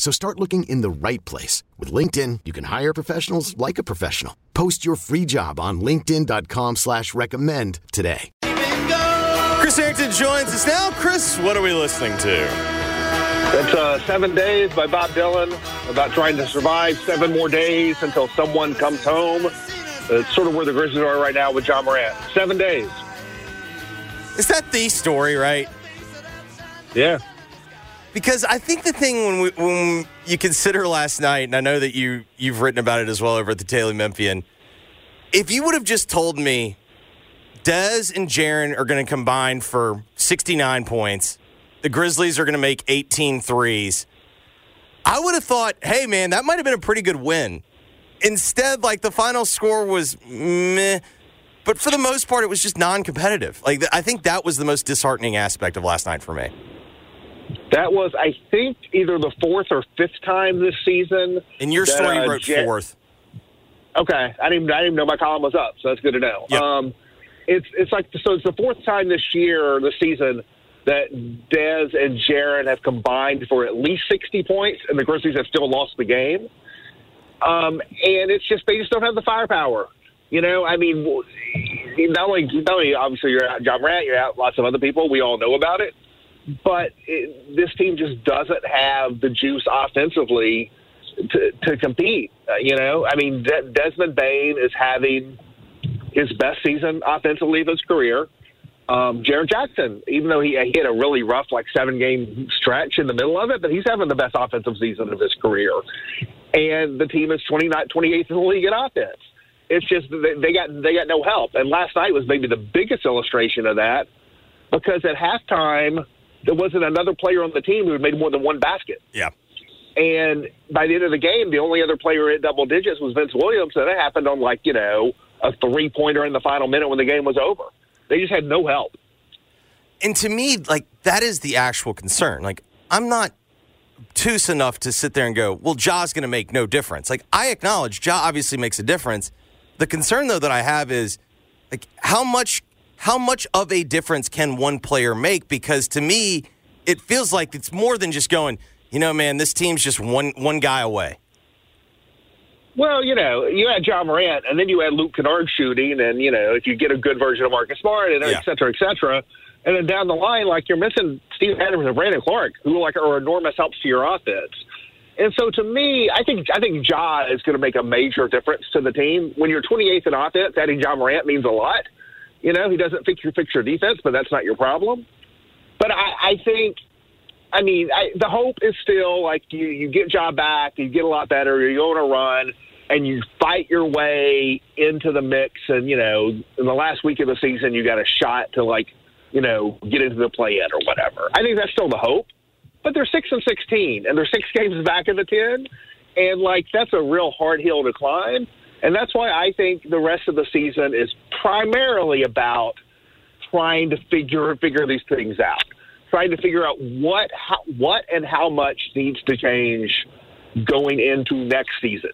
So start looking in the right place. With LinkedIn, you can hire professionals like a professional. Post your free job on linkedin.com slash recommend today. Chris Herrington joins us now. Chris, what are we listening to? It's uh, Seven Days by Bob Dylan about trying to survive seven more days until someone comes home. It's sort of where the Grizzlies are right now with Ja Morant. Seven days. Is that the story, right? Yeah. Because I think the thing when we, when you consider last night, and I know that you you've written about it as well over at the Daily Memphian, if you would have just told me Dez and Jaren are going to combine for 69 points, the Grizzlies are going to make 18 threes, I would have thought, hey man, that might have been a pretty good win. Instead, like the final score was meh. But for the most part, it was just non-competitive. Like I think that was the most disheartening aspect of last night for me. That was, I think, either the fourth or fifth time this season. In your story, you uh, wrote Jet- fourth. Okay, I didn't. I didn't even know my column was up, so that's good to know. Yep. Um, it's it's like so. It's the fourth time this year, this season, that Dez and Jaren have combined for at least sixty points, and the Grizzlies have still lost the game. Um, and it's just they just don't have the firepower. You know, I mean, not only not only obviously you're out, Ja Morant, you're out, lots of other people. We all know about it, but it, this team just doesn't have the juice offensively to, to compete. Uh, you know, I mean, De- Desmond Bane is having his best season offensively of his career. Um, Jaren Jackson, even though he, he had a really rough, like seven game stretch in the middle of it, but he's having the best offensive season of his career. And the team is 29, 28th in the league in offense. It's just they got they got no help. And last night was maybe the biggest illustration of that because at halftime there wasn't another player on the team who had made more than one basket. Yeah. And by the end of the game, the only other player at double digits was Vince Williams, and it happened on like you know a three pointer in the final minute when the game was over. They just had no help. And to me, like that is the actual concern. Like I'm not obtuse enough to sit there and go, "Well, Ja's going to make no difference." Like I acknowledge Ja obviously makes a difference. The concern though that I have is like how much how much of a difference can one player make? Because to me, it feels like it's more than just going. You know, man, this team's just one one guy away. Well, you know, you had Ja Morant, and then you had Luke Kennard shooting, and you know, if you get a good version of Marcus Smart, and Yeah. et cetera, et cetera, and then down the line, like you're missing Steve Adams and Brandon Clarke, who like are enormous helps to your offense. And so, to me, I think I think Ja is going to make a major difference to the team. When you're 28th in offense, adding Ja Morant means a lot. You know, he doesn't fix your fix your defense, but that's not your problem. But I, I think I mean, I, the hope is still like you, you get Ja back, you get a lot better, you go on a run, and you fight your way into the mix. And, you know, in the last week of the season, you got a shot to, like, you know, get into the play in or whatever. I think that's still the hope. But they're 6 and 16, and they're six games back in the 10. And, like, that's a real hard hill to climb. And that's why I think the rest of the season is primarily about trying to figure figure these things out trying to figure out what how, what and how much needs to change going into next season.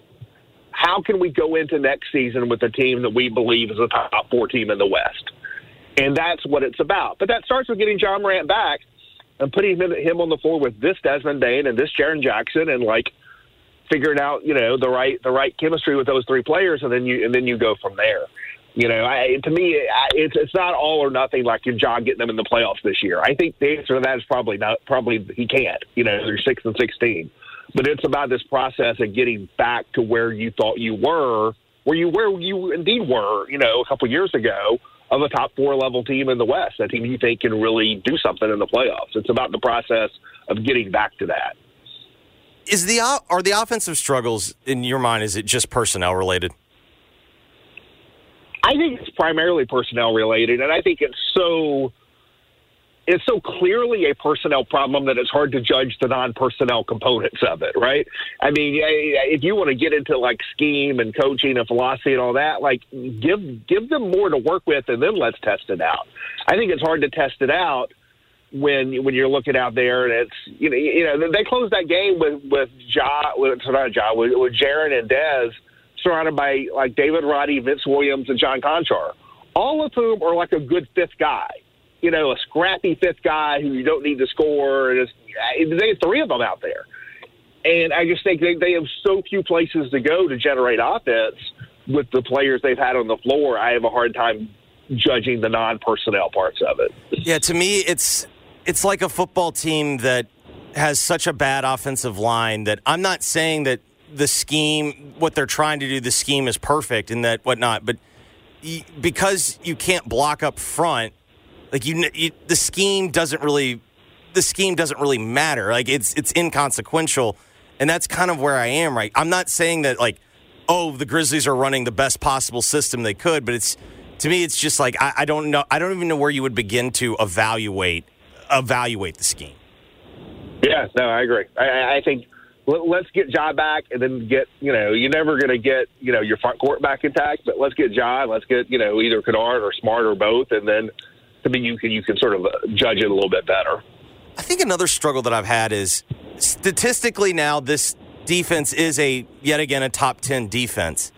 How can we go into next season with a team that we believe is a top four team in the West? And that's what it's about. But that starts with getting Ja Morant back and putting him, him on the floor with this Desmond Bane and this Jaren Jackson and like figuring out you know the right the right chemistry with those three players, and then you and then you go from there. You know, I, to me, I, it's it's not all or nothing like your John getting them in the playoffs this year. I think the answer to that is probably not. Probably he can't. You know, they're six and sixteen. but it's about this process of getting back to where you thought you were, where you where you indeed were, you know, a couple years ago of a top four level team in the West, a team you think can really do something in the playoffs. It's about the process of getting back to that. Is the are the offensive struggles in your mind? Is it just personnel related? I think it's primarily personnel related, and I think it's so it's so clearly a personnel problem that it's hard to judge the non-personnel components of it, right? I mean, if you want to get into like scheme and coaching and philosophy and all that, like give give them more to work with, and then let's test it out. I think it's hard to test it out when when you're looking out there, and it's you know you know they closed that game with with Ja with not Ja with, with Jaren and Dez surrounded by like David Roddy, Vince Williams, and John Konchar, all of whom are like a good fifth guy. You know, a scrappy fifth guy who you don't need to score. And uh, they have three of them out there. And I just think they, they have so few places to go to generate offense with the players they've had on the floor. I have a hard time judging the non personnel parts of it. Yeah, to me, it's it's like a football team that has such a bad offensive line that I'm not saying that the scheme, what they're trying to do, the scheme is perfect and that whatnot. But because you can't block up front, like you, you, the scheme doesn't really, the scheme doesn't really matter. Like it's it's inconsequential, and that's kind of where I am. Right, I'm not saying that like, oh, the Grizzlies are running the best possible system they could, but it's to me, it's just like I, I don't know, I don't even know where you would begin to evaluate evaluate the scheme. Yeah, no, I agree. I, I think let's get Ja back and then get, you know, you're never going to get, you know, your front court back intact, but let's get Ja, let's get, you know, either Kennard or Smart or both. And then to me, you can, you can sort of uh, judge it a little bit better. I think another struggle that I've had is statistically now this defense is a, yet again, a top 10 defense.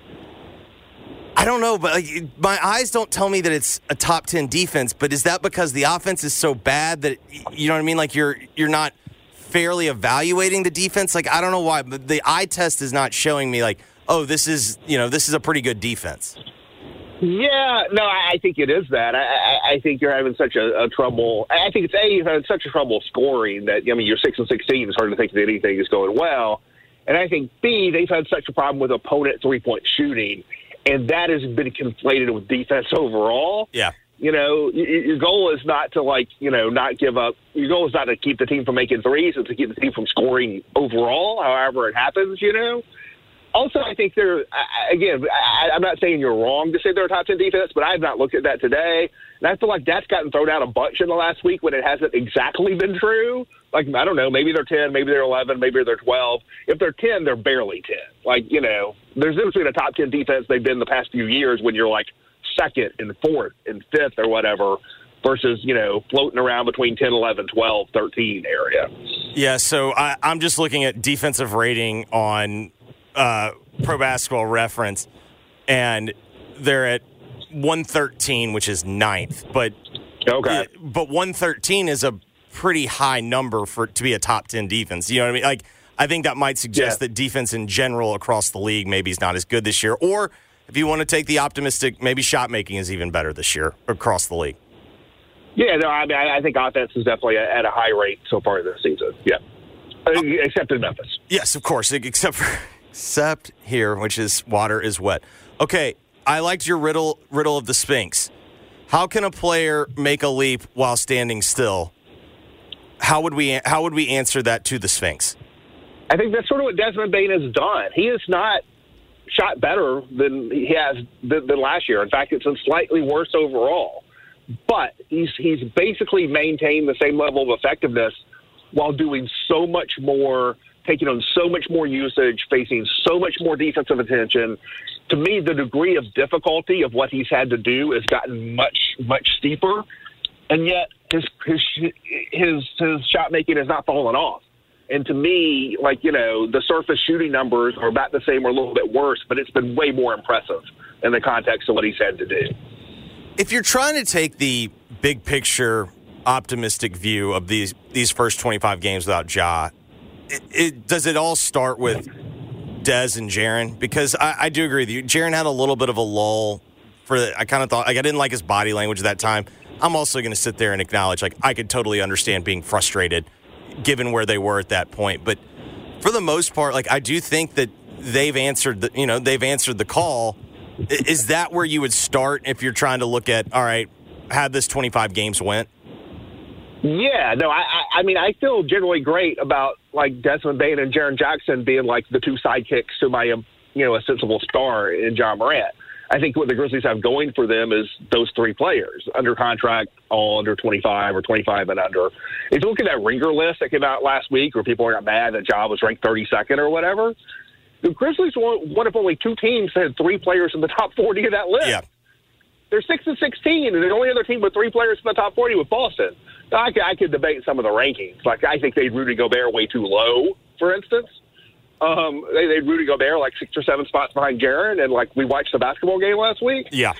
I don't know, but my eyes don't tell me that it's a top 10 defense, but is that because the offense is so bad that, you know what I mean? Like you're, you're not – fairly evaluating the defense. Like I don't know why, but the eye test is not showing me like, oh, this is you know this is a pretty good defense. Yeah, no, I think it is that. I, I think you're having such a, a trouble. I think it's a you're having such a trouble scoring that I mean you're six and sixteen. It's hard to think that anything is going well. And I think B they've had such a problem with opponent three point shooting, and that has been conflated with defense overall. Yeah you know, your goal is not to like, you know, not give up. Your goal is not to keep the team from making threes, it's to keep the team from scoring overall, however it happens, you know. Also, I think they're again. I'm not saying you're wrong to say they're a top ten defense, but I've not looked at that today, and I feel like that's gotten thrown out a bunch in the last week when it hasn't exactly been true. Like I don't know, maybe they're ten, maybe they're eleven, maybe they're twelve. If they're ten, they're barely ten. Like you know, there's in between a top ten defense they've been the past few years when you're like second and fourth and fifth or whatever versus, you know, floating around between 10, 11, 12, 13 area. Yeah, so I, am just looking at defensive rating on uh, Pro Basketball Reference, and they're at 113, which is ninth. But okay, but 113 is a pretty high number for to be a top 10 defense. You know what I mean? Like, I think that might suggest yeah. that defense in general across the league maybe is not as good this year, or – if you want to take the optimistic, maybe shot making is even better this year across the league. Yeah, no, I mean, I think offense is definitely at a high rate so far this season. Yeah, uh, except in Memphis. Yes, of course, except for except here, which is water is wet. Okay, I liked your riddle riddle of the Sphinx. How can a player make a leap while standing still? How would we how would we answer that to the Sphinx? I think that's sort of what Desmond Bane has done. He is not shot better than he has than, than last year. In fact, it's slightly worse overall. But he's he's basically maintained the same level of effectiveness while doing so much more, taking on so much more usage, facing so much more defensive attention. To me, the degree of difficulty of what he's had to do has gotten much much steeper, and yet his his his his shot making has not fallen off. And to me, like, you know, the surface shooting numbers are about the same or a little bit worse, but it's been way more impressive in the context of what he's had to do. If you're trying to take the big picture optimistic view of these these first 25 games without Ja, it, it, does it all start with Dez and Jaren? Because I, I do agree with you. Jaren had a little bit of a lull. For I kind of thought like I didn't like his body language at that time. I'm also going to sit there and acknowledge like I could totally understand being frustrated given where they were at that point. But for the most part, like I do think that they've answered the you know they've answered the call. Is that where you would start if you're trying to look at all right, how this 25 games went? Yeah, no, I, I mean, I feel generally great about like Desmond Bane and Jaren Jackson being like the two sidekicks to my, um, you know, a sensible star in Ja Morant. I think what the Grizzlies have going for them is those three players under contract, all under 25 or 25 and under. If you look at that ringer list that came out last week where people got mad that Ja was ranked 32nd or whatever, the Grizzlies were one of only two teams that had three players in the top 40 of that list. Yeah. They're 6 and 16, and the only other team with three players in the top 40 was Boston. I could, I could debate some of the rankings. Like, I think they'd Rudy Gobert way too low, for instance. Um, they, they'd Rudy Gobert like six or seven spots behind Jaren, and like we watched the basketball game last week. Yeah.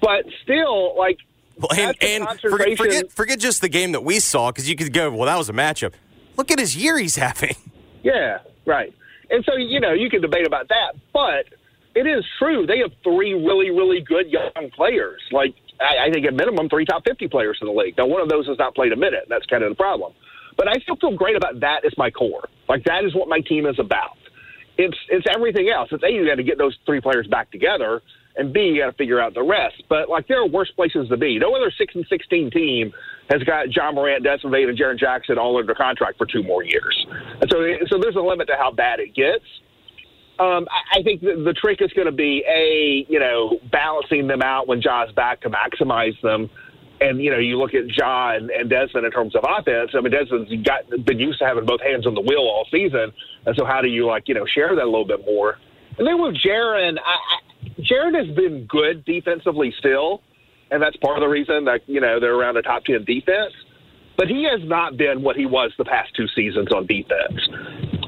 But still, like, Well, and, and forget, forget forget just the game that we saw because you could go, well, that was a matchup. Look at his year he's having. Yeah, right. And so, you know, you can debate about that, but it is true. They have three really, really good young players. Like, I, I think at minimum, three top 50 players in the league. Now, one of those has not played a minute. That's kind of the problem. But I still feel great about that as my core. Like, that is what my team is about. It's it's everything else. It's A, you got to get those three players back together, and B, you got to figure out the rest. But, like, there are worse places to be. No other 6 and 16 team has got Ja Morant, Desmond Bane, and Jaren Jackson all under contract for two more years. And so, so there's a limit to how bad it gets. Um, I, think the, the trick is going to be a you know balancing them out when Ja's back to maximize them. And you know, you look at Ja and, Desmond in terms of offense. I mean, Desmond's got been used to having both hands on the wheel all season, and so how do you like you know share that a little bit more? And then with Jaren, Jaren has been good defensively still, and that's part of the reason that you know they're around a top ten defense. But he has not been what he was the past two seasons on defense.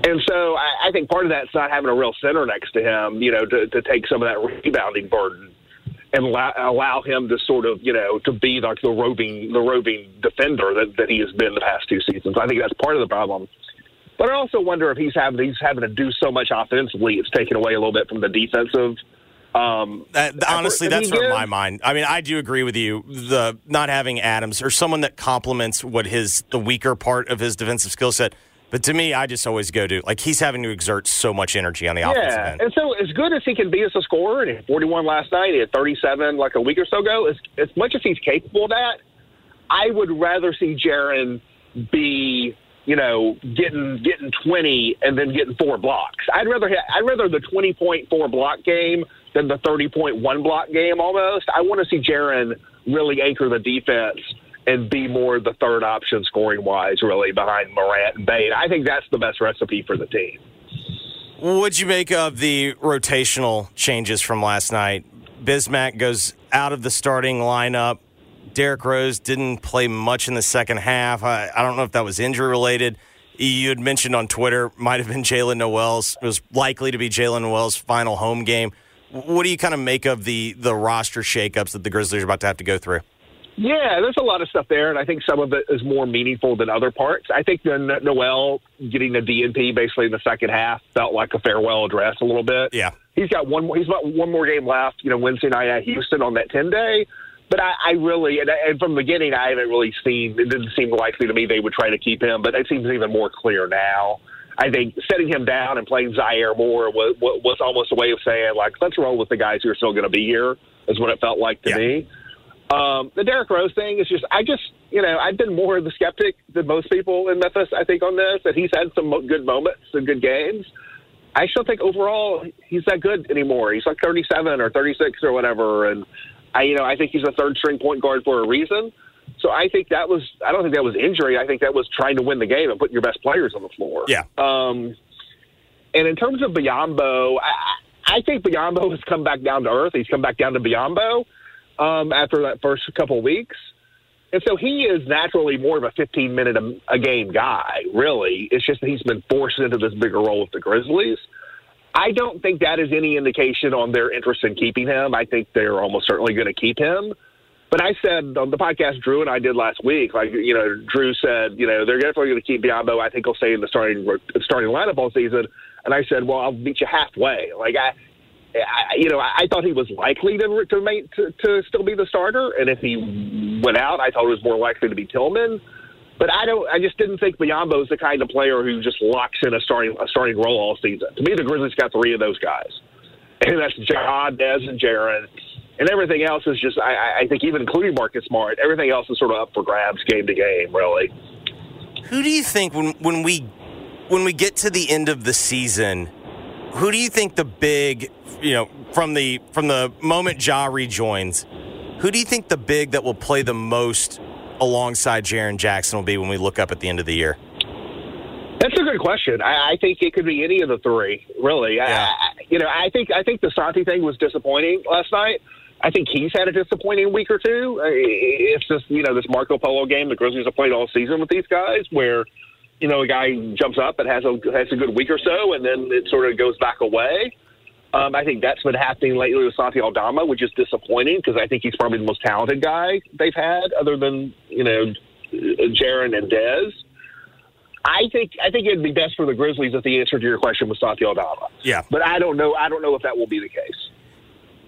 And so I, I think part of that's not having a real center next to him, you know, to, to take some of that rebounding burden and allow, allow him to sort of, you know, to be like the roving, the roving defender that, that he has been the past two seasons. I think that's part of the problem. But I also wonder if he's having he's having to do so much offensively, it's taken away a little bit from the defensive. Um, That, honestly, that that's gives. my mind. I mean, I do agree with you. The not having Adams or someone that complements what his the weaker part of his defensive skill set. But to me, I just always go to like he's having to exert so much energy on the offensive Yeah, end. and so as good as he can be as a scorer, and he had 41 last night, he had 37 like a week or so ago. As, as much as he's capable of that, I would rather see Jaren be, you know, getting getting 20 and then getting four blocks. I'd rather ha- I'd rather the 20.4 block game than the 30.1 block game. Almost, I want to see Jaren really anchor the defense and be more the third option scoring wise, really behind Morant and Bane. I think that's the best recipe for the team. What'd you make of the rotational changes from last night? Bismack goes out of the starting lineup. Derrick Rose didn't play much in the second half. I, I don't know if that was injury related. You had mentioned on Twitter might have been Jaylen Nowell's. It was likely to be Jaylen Nowell's final home game. What do you kind of make of the the roster shakeups that the Grizzlies are about to have to go through? Yeah, there's a lot of stuff there, and I think some of it is more meaningful than other parts. I think the Nowell getting the DNP basically in the second half felt like a farewell address a little bit. Yeah. he's got one more. He's got one more game left. You know, Wednesday night at Houston on that ten day. But I, I really, and, and from the beginning, I haven't really seen. It didn't seem likely to me they would try to keep him, but it seems even more clear now. I think setting him down and playing Ziaire more was, was almost a way of saying, like, let's roll with the guys who are still going to be here. Is what it felt like to Yeah. me. Um, the Derrick Rose thing is just, I just, you know, I've been more of the skeptic than most people in Memphis, I think, on this, that he's had some good moments and good games. I still think overall he's not good anymore. He's like 37 or 36 or whatever. And I, you know, I think he's a third string point guard for a reason. So I think that was, I don't think that was injury. I think that was trying to win the game and putting your best players on the floor. Yeah. Um, and in terms of Biyombo, I, I think Biyombo has come back down to earth. He's come back down to Biyombo um, after that first couple weeks. And so he is naturally more of a 15 minute a, a game guy, really. It's just that he's been forced into this bigger role with the Grizzlies. I don't think that is any indication on their interest in keeping him. I think they're almost certainly going to keep him. But I said on the podcast Drew and I did last week, like you know, Drew said, you know, they're definitely going to keep Biyombo. I think he'll stay in the starting starting lineup all season. And I said, well, I'll meet you halfway. Like I, I you know, I, I thought he was likely to to make to, to still be the starter, and if he went out, I thought it was more likely to be Tillman. But I don't. I just didn't think Biyombo is the kind of player who just locks in a starting a starting role all season. To me, the Grizzlies got three of those guys, and that's Ja, Dez, and Jaren. And everything else is just, I, I think, even including Marcus Smart, everything else is sort of up for grabs game to game, really. Who do you think when when we when we get to the end of the season? Who do you think the big, you know, from the from the moment Ja rejoins, who do you think the big that will play the most alongside Jaren Jackson will be when we look up at the end of the year? That's a good question. I, I think it could be any of the three, really. Yeah. I, you know, I think I think the Santi thing was disappointing last night. I think he's had a disappointing week or two. It's just you know this Marco Polo game the Grizzlies have played all season with these guys, where you know a guy jumps up and has a has a good week or so, and then it sort of goes back away. Um, I think that's been happening lately with Santi Aldama, which is disappointing because I think he's probably the most talented guy they've had, other than you know Jaren and Dez. I think I think it'd be best for the Grizzlies if the answer to your question was Santi Aldama. Yeah, but I don't know. I don't know if that will be the case.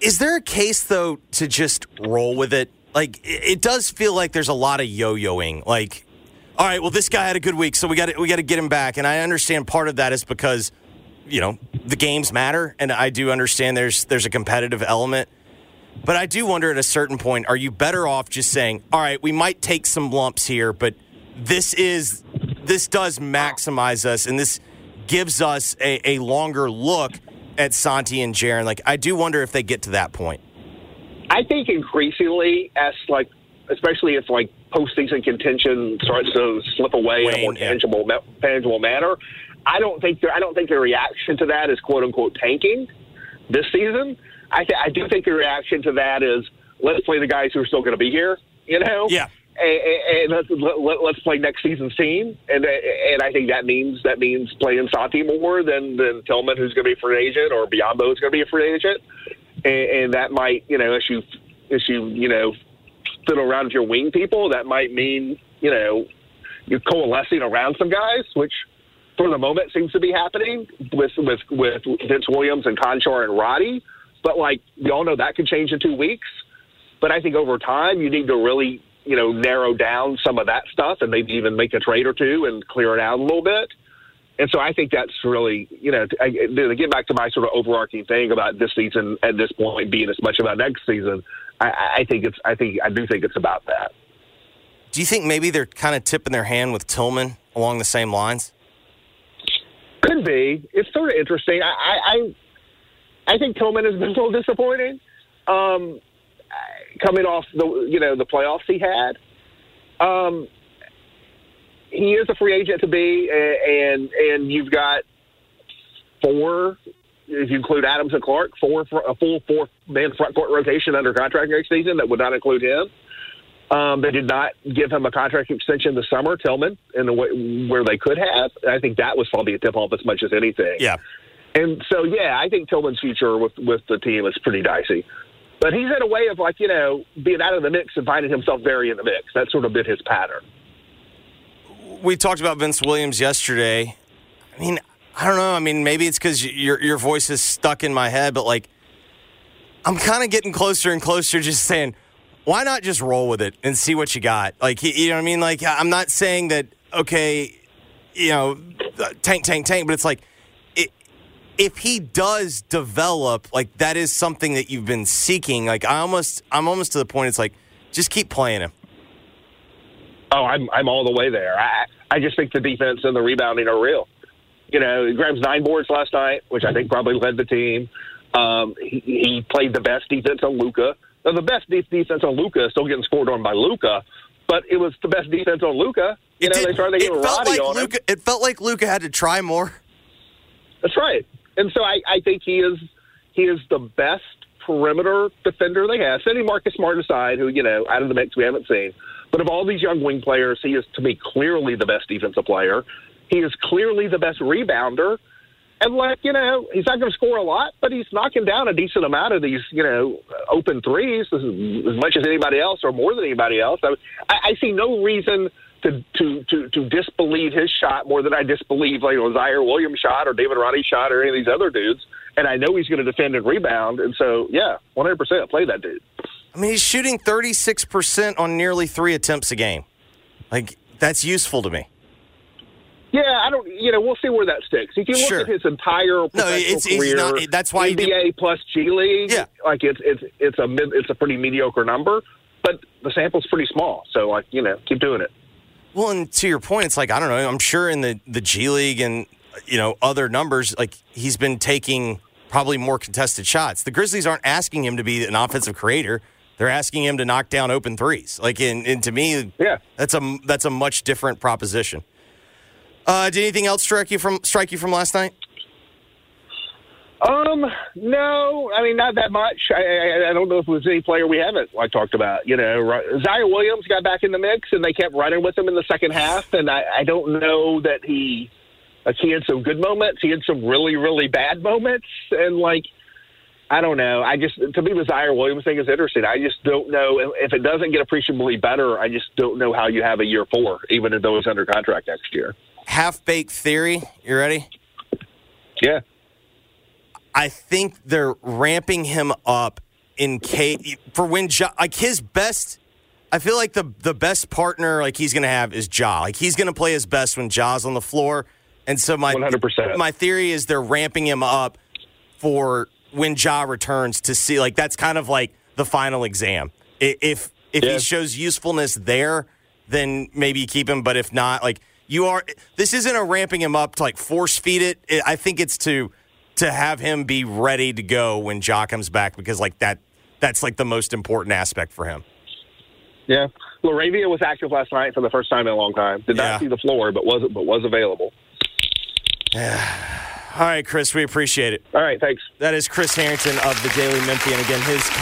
Is there a case though to just roll with it? Like it does feel like there's a lot of yo-yoing. Like, all right, well, this guy had a good week, so we got we got to get him back. And I understand part of that is because you know the games matter, and I do understand there's there's a competitive element. But I do wonder at a certain point, are you better off just saying, all right, we might take some lumps here, but this is this does maximize us, and this gives us a, a longer look at Santi and Jaren. Like, I do wonder if they get to that point. I think increasingly, as like, especially if like postseason contention starts to slip away Wayne, in a more tangible, yeah. tangible manner. I don't think their I don't think the reaction to that is quote unquote tanking this season. I th- I do think the reaction to that is let's play the guys who are still going to be here. You know, yeah and, and let's let, us play next season's team, and and I think that means that means playing Santi more than than Tillman, who's going to be a free agent, or Biyombo, who's going to be a free agent, and, and that might you know issue issue you you know fiddle around your wing people, that might mean you know you're coalescing around some guys, which for the moment seems to be happening with with with Vince Williams and Konchar and Roddy, but like we all know that could change in two weeks. But I think over time you need to really you know, narrow down some of that stuff and maybe even make a trade or two and clear it out a little bit. And so I think that's really, you know, to, to get back to my sort of overarching thing about this season at this point being as much about next season, I, I think it's, I think, I do think it's about that. Do you think maybe they're kind of tipping their hand with Tillman along the same lines? Could be. It's sort of interesting. I, I, I think Tillman has been a little disappointing. Um, coming off the you know the playoffs he had. Um, he is a free agent to be, and and you've got four, if you include Adams and Clarke, four a full four man front court rotation under contract next season. That would not include him. Um, they did not give him a contract extension this summer, Tillman, in the way where they could have. I think that was probably a tip off as much as anything. Yeah. And so, yeah, I think Tillman's future with with the team is pretty dicey. But he's had a way of like you know being out of the mix and finding himself very in the mix. That's sort of been his pattern. We talked about Vince Williams yesterday. I mean, I don't know. I mean, maybe it's because your your voice is stuck in my head, but like, I'm kind of getting closer and closer, just saying, why not just roll with it and see what you got? Like, you know what I mean? Like, I'm not saying that okay, you know, uh, tank, tank, tank, but it's like if he does develop, like that is something that you've been seeking. Like I almost, I'm almost to the point. It's like just keep playing him. Oh, I'm I'm all the way there. I I just think the defense and the rebounding are real. You know, he grabs nine boards last night, which I think probably led the team. Um, he, he played the best defense on Luka. Now, the best defense on Luka is still getting scored on by Luka, but it was the best defense on Luka. You it know, did, they started to get Roddy like on Luka, him. It felt like Luka had to try more. That's right and so I, I think he is he is the best perimeter defender they have. Setting Marcus Smart aside, who you know out of the mix we haven't seen, but of all these young wing players, he is to me clearly the best defensive player. He is clearly the best rebounder. And like you know, he's not going to score a lot, but he's knocking down a decent amount of these you know open threes as, as much as anybody else, or more than anybody else. I, I see no reason to to to to disbelieve his shot more than I disbelieve like you know, Ziaire Williams' shot or David Roddy's shot or any of these other dudes. And I know he's going to defend and rebound. And so, yeah, 100% play that dude. I mean, he's shooting 36% on nearly three attempts a game. Like, That's useful to me. Yeah, I don't. You know, we'll see where that sticks. If you look Sure. at his entire professional it's- he's career, not- that's why NBA plus G League. Yeah. like it's it's it's a mid, it's a pretty mediocre number, but the sample's pretty small. So like you know, keep doing it. Well, and to your point, it's like I don't know. I'm sure in the the G League and you know other numbers, like he's been taking probably more contested shots. The Grizzlies aren't asking him to be an offensive creator; they're asking him to knock down open threes. Like, and, and to me, Yeah. that's a that's a much different proposition. Uh, did anything else strike you from strike you from last night? Um, no, I mean not that much. I, I, I don't know if it was any player we haven't like talked about. You know, Ziaire Williams got back in the mix, and they kept running with him in the second half. And I, I don't know that he, like, he had some good moments. He had some really, really bad moments, and like, I don't know. I just to me the Ziaire Williams thing is interesting. I just don't know if it doesn't get appreciably better. I just don't know how you have a year four, even though he's under contract next year. Half baked theory. You ready? Yeah. I think they're ramping him up in case for when ja, like his best. I feel like the the best partner like he's going to have is Ja. Like he's going to play his best when Ja's on the floor. And so my 100%. my theory is they're ramping him up for when Ja returns to see like that's kind of like the final exam. If if Yeah. he shows usefulness there, then maybe keep him. But if not, like you are, this isn't a ramping him up to like force feed it. I- think it's to to have him be ready to go when Ja comes back because like that that's like the most important aspect for him. Yeah, LaRavia was active last night for the first time in a long time. Did Yeah. not see the floor, but was but was available. Yeah. All right, Chris, we appreciate it. All right, thanks. That is Chris Herrington of the Daily Memphian. Again, his